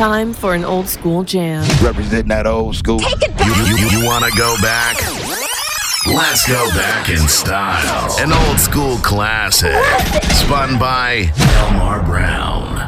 Time for an old school jam. Representing that old school. Take it back. You, you, you want to go back? Let's go back in style. An old school classic. Spun by Delmar Brown.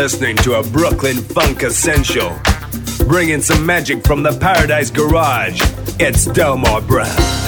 listening to a Brooklyn Funk Essential. Bringing some magic from the Paradise Garage. It's Delmar Brown.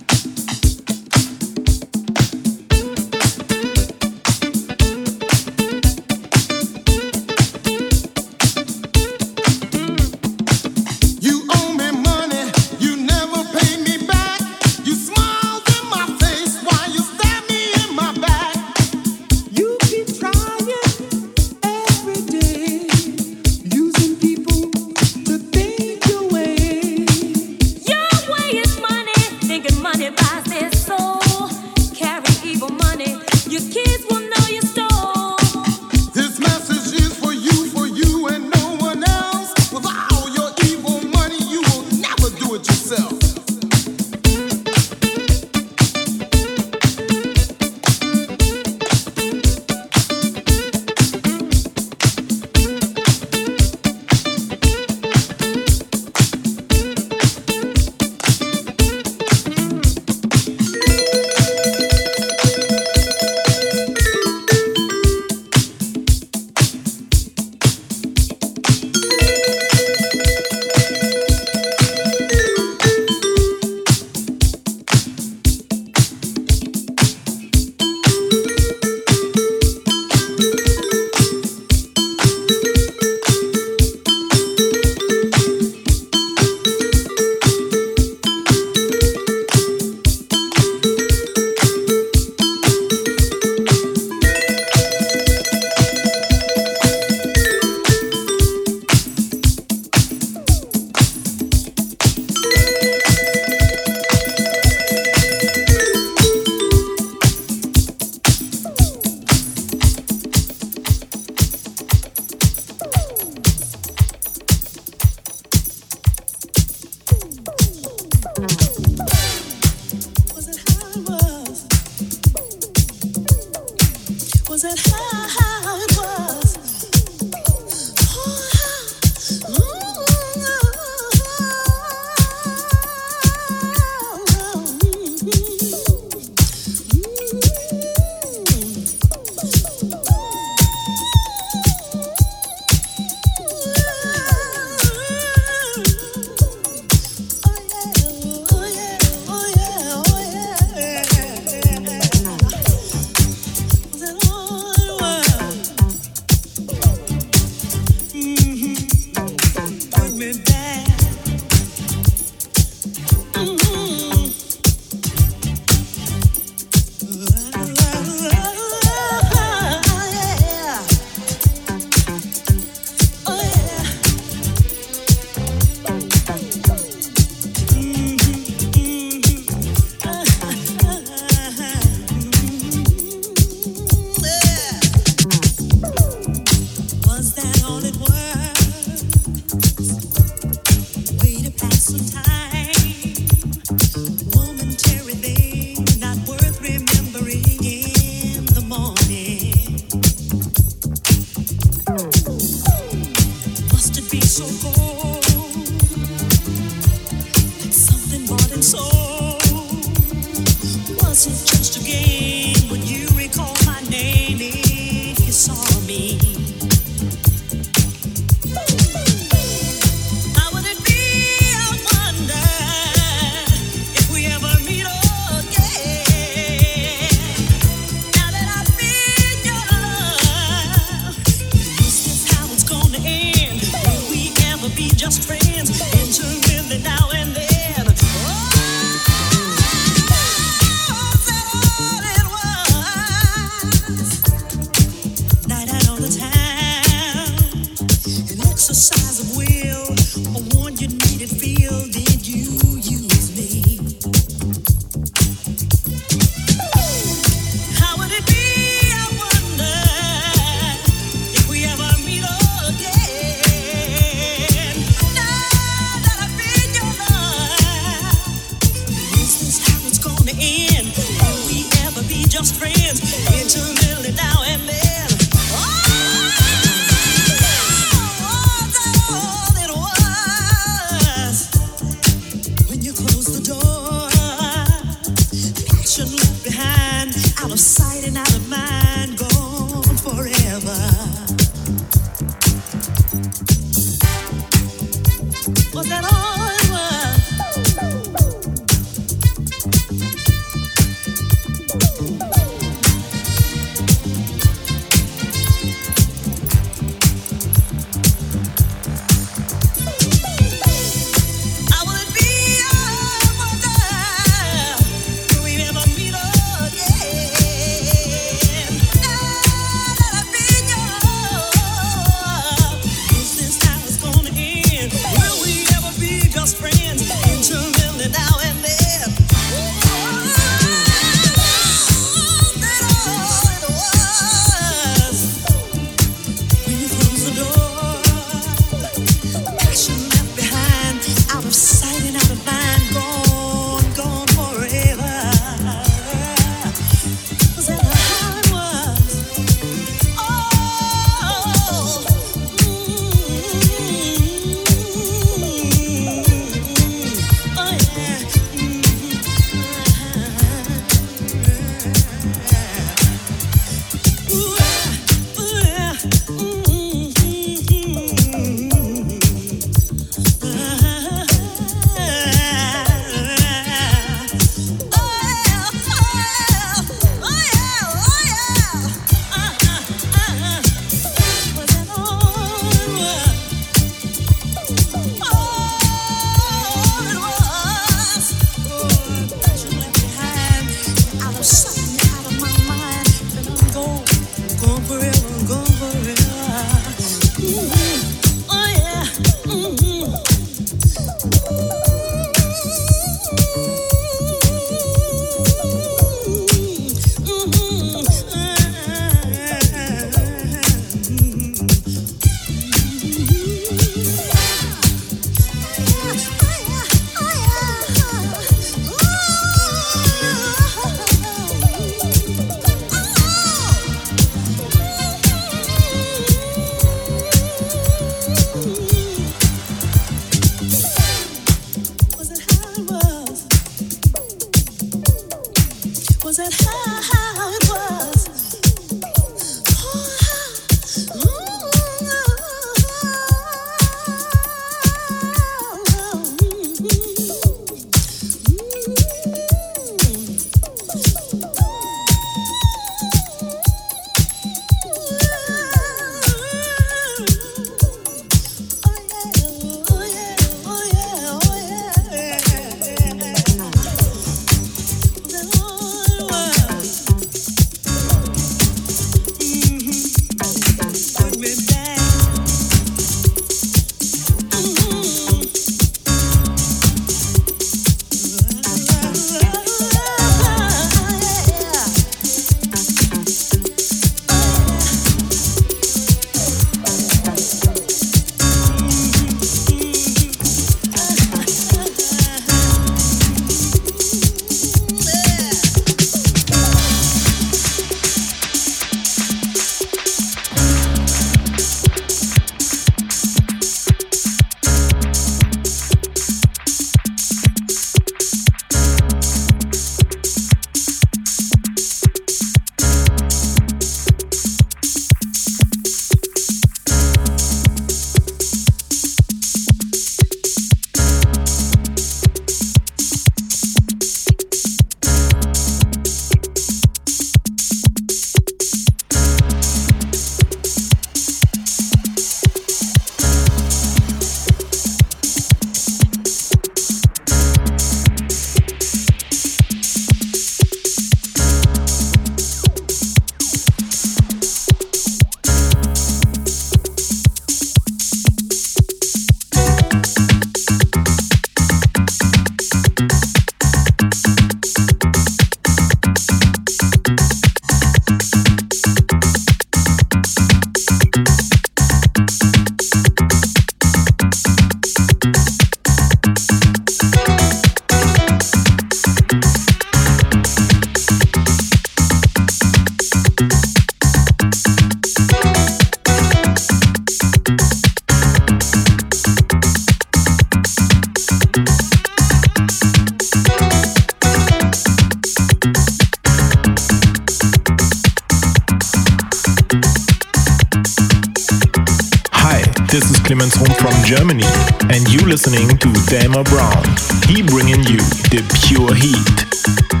Germany, and you listening to Delmar Brown. He bringing you the pure heat.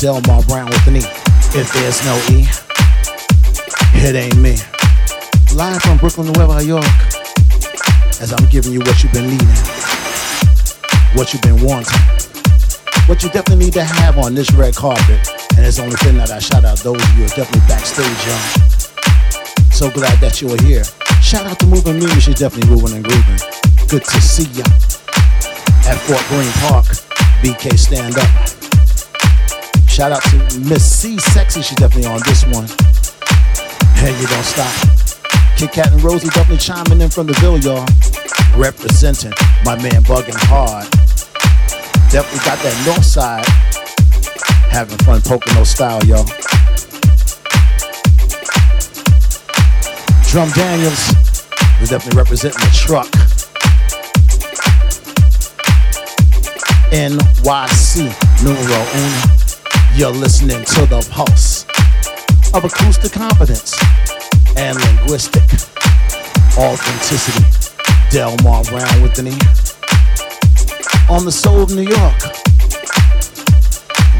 Delmar Brown with an E. If there's no E, it ain't me. Live from Brooklyn, Nueva York. As I'm giving you what you've been needing, what you've been wanting, what you definitely need to have on this red carpet. And it's only thing that I shout out those of you who are definitely backstage, y'all. So glad that you are here. Shout out to Moving she's definitely moving and grooving. Good to see ya at Fort Greene Park. BK stand up. Shout out to Miss C Sexy, she's definitely on this one. Hey, you don't stop. Kit Kat and Rosie definitely chiming in from the Ville, y'all. Representing my man bugging hard. Definitely got that north side. Having fun Pocono style, y'all. Drum Daniels was definitely representing the truck. NYC numero uno. You're listening to the pulse of acoustic competence and linguistic authenticity. Delmar Brown with an E. On the soul of New York.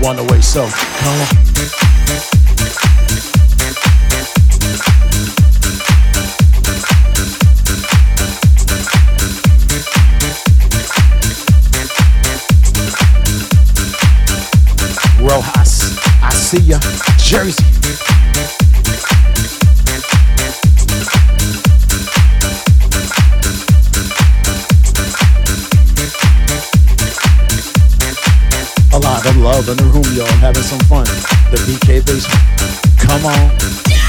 One away, so come on. See ya. Jersey. A lot of love in the room, y'all. Having some fun. The BK basement. Come on.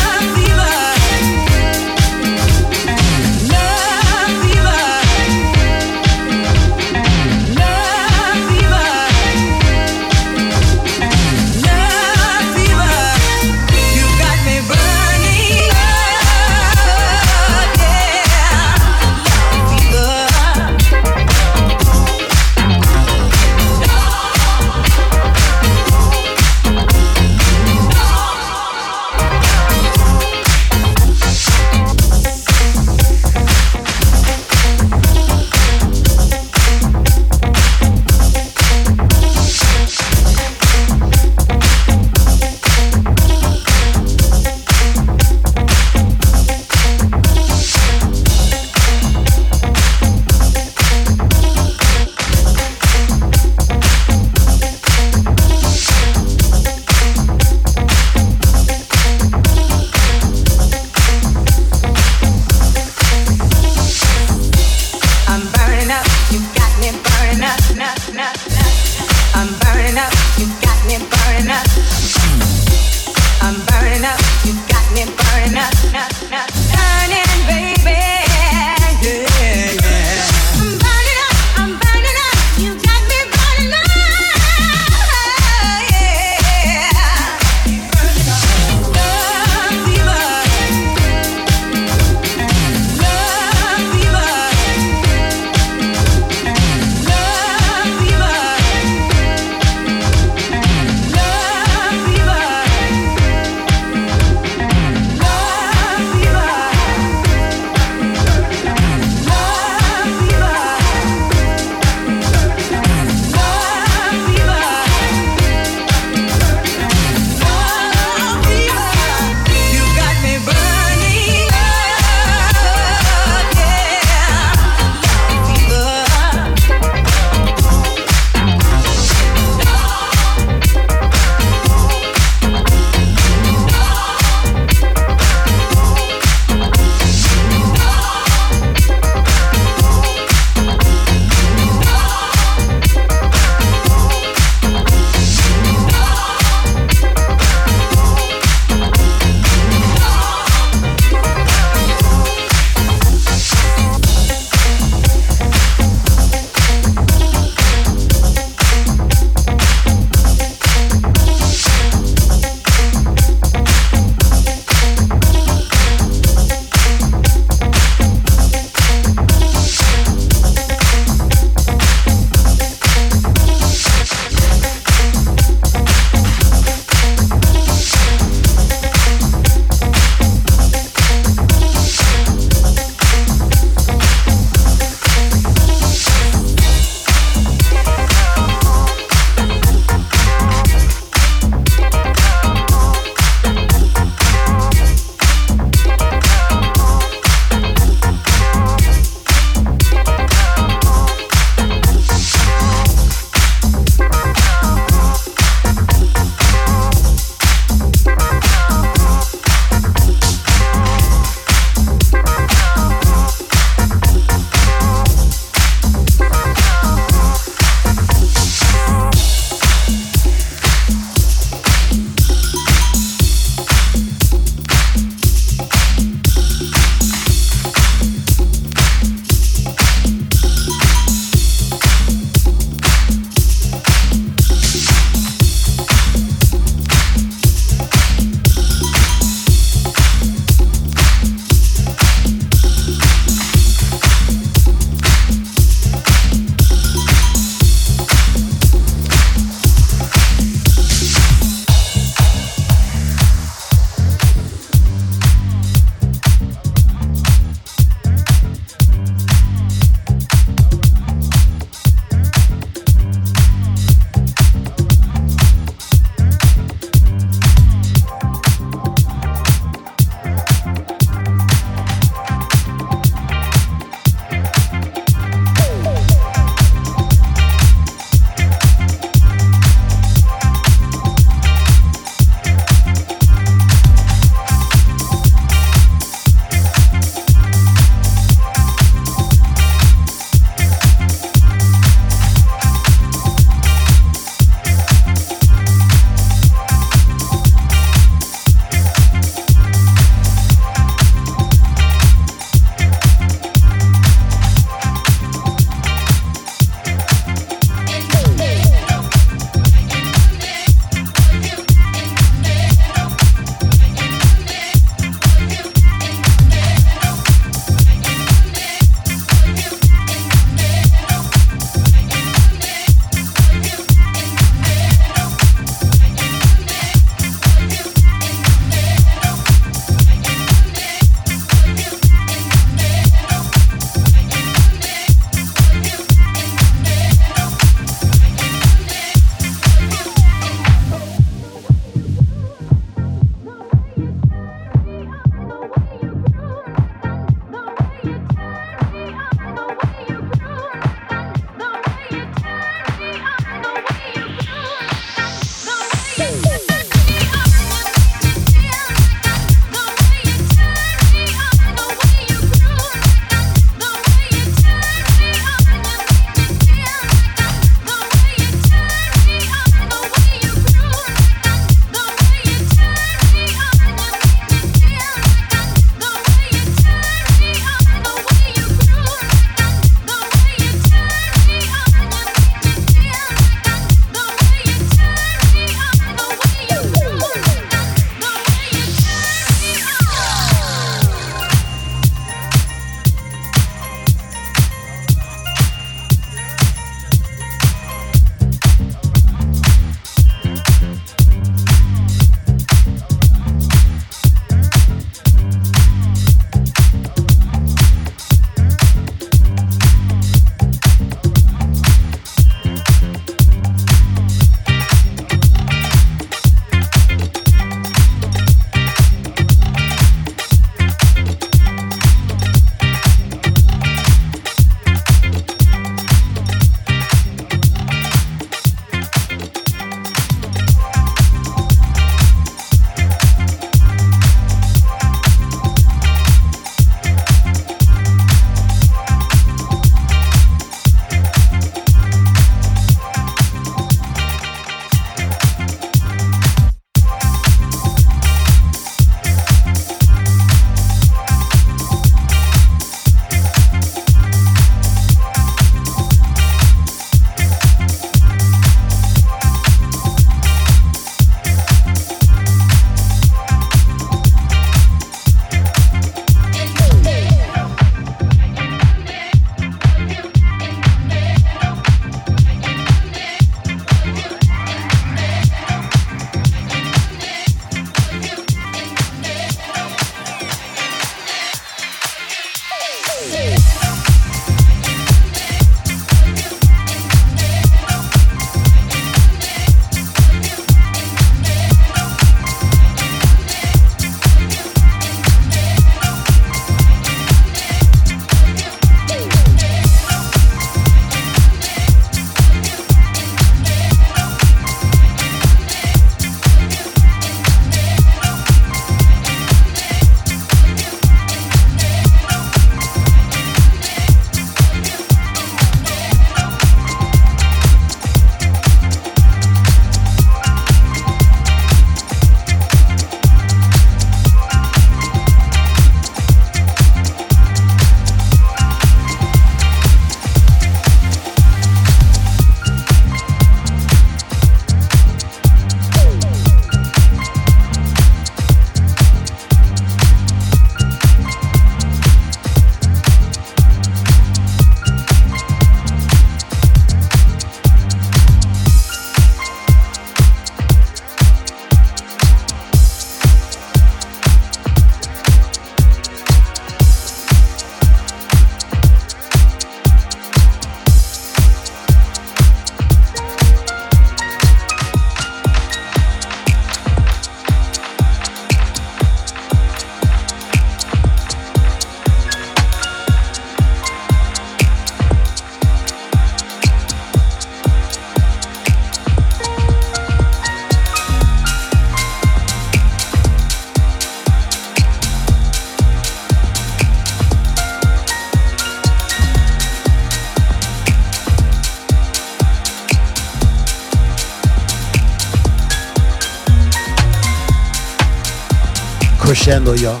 Crescendo, y'all.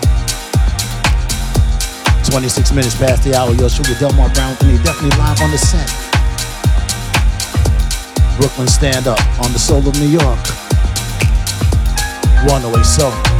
26 minutes past the hour, Y'all should Sugar Delmar Brown with me, definitely live on the set. Brooklyn stand up on the soul of New York. Runaway oh soul.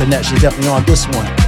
Jeanette. She's definitely on this one.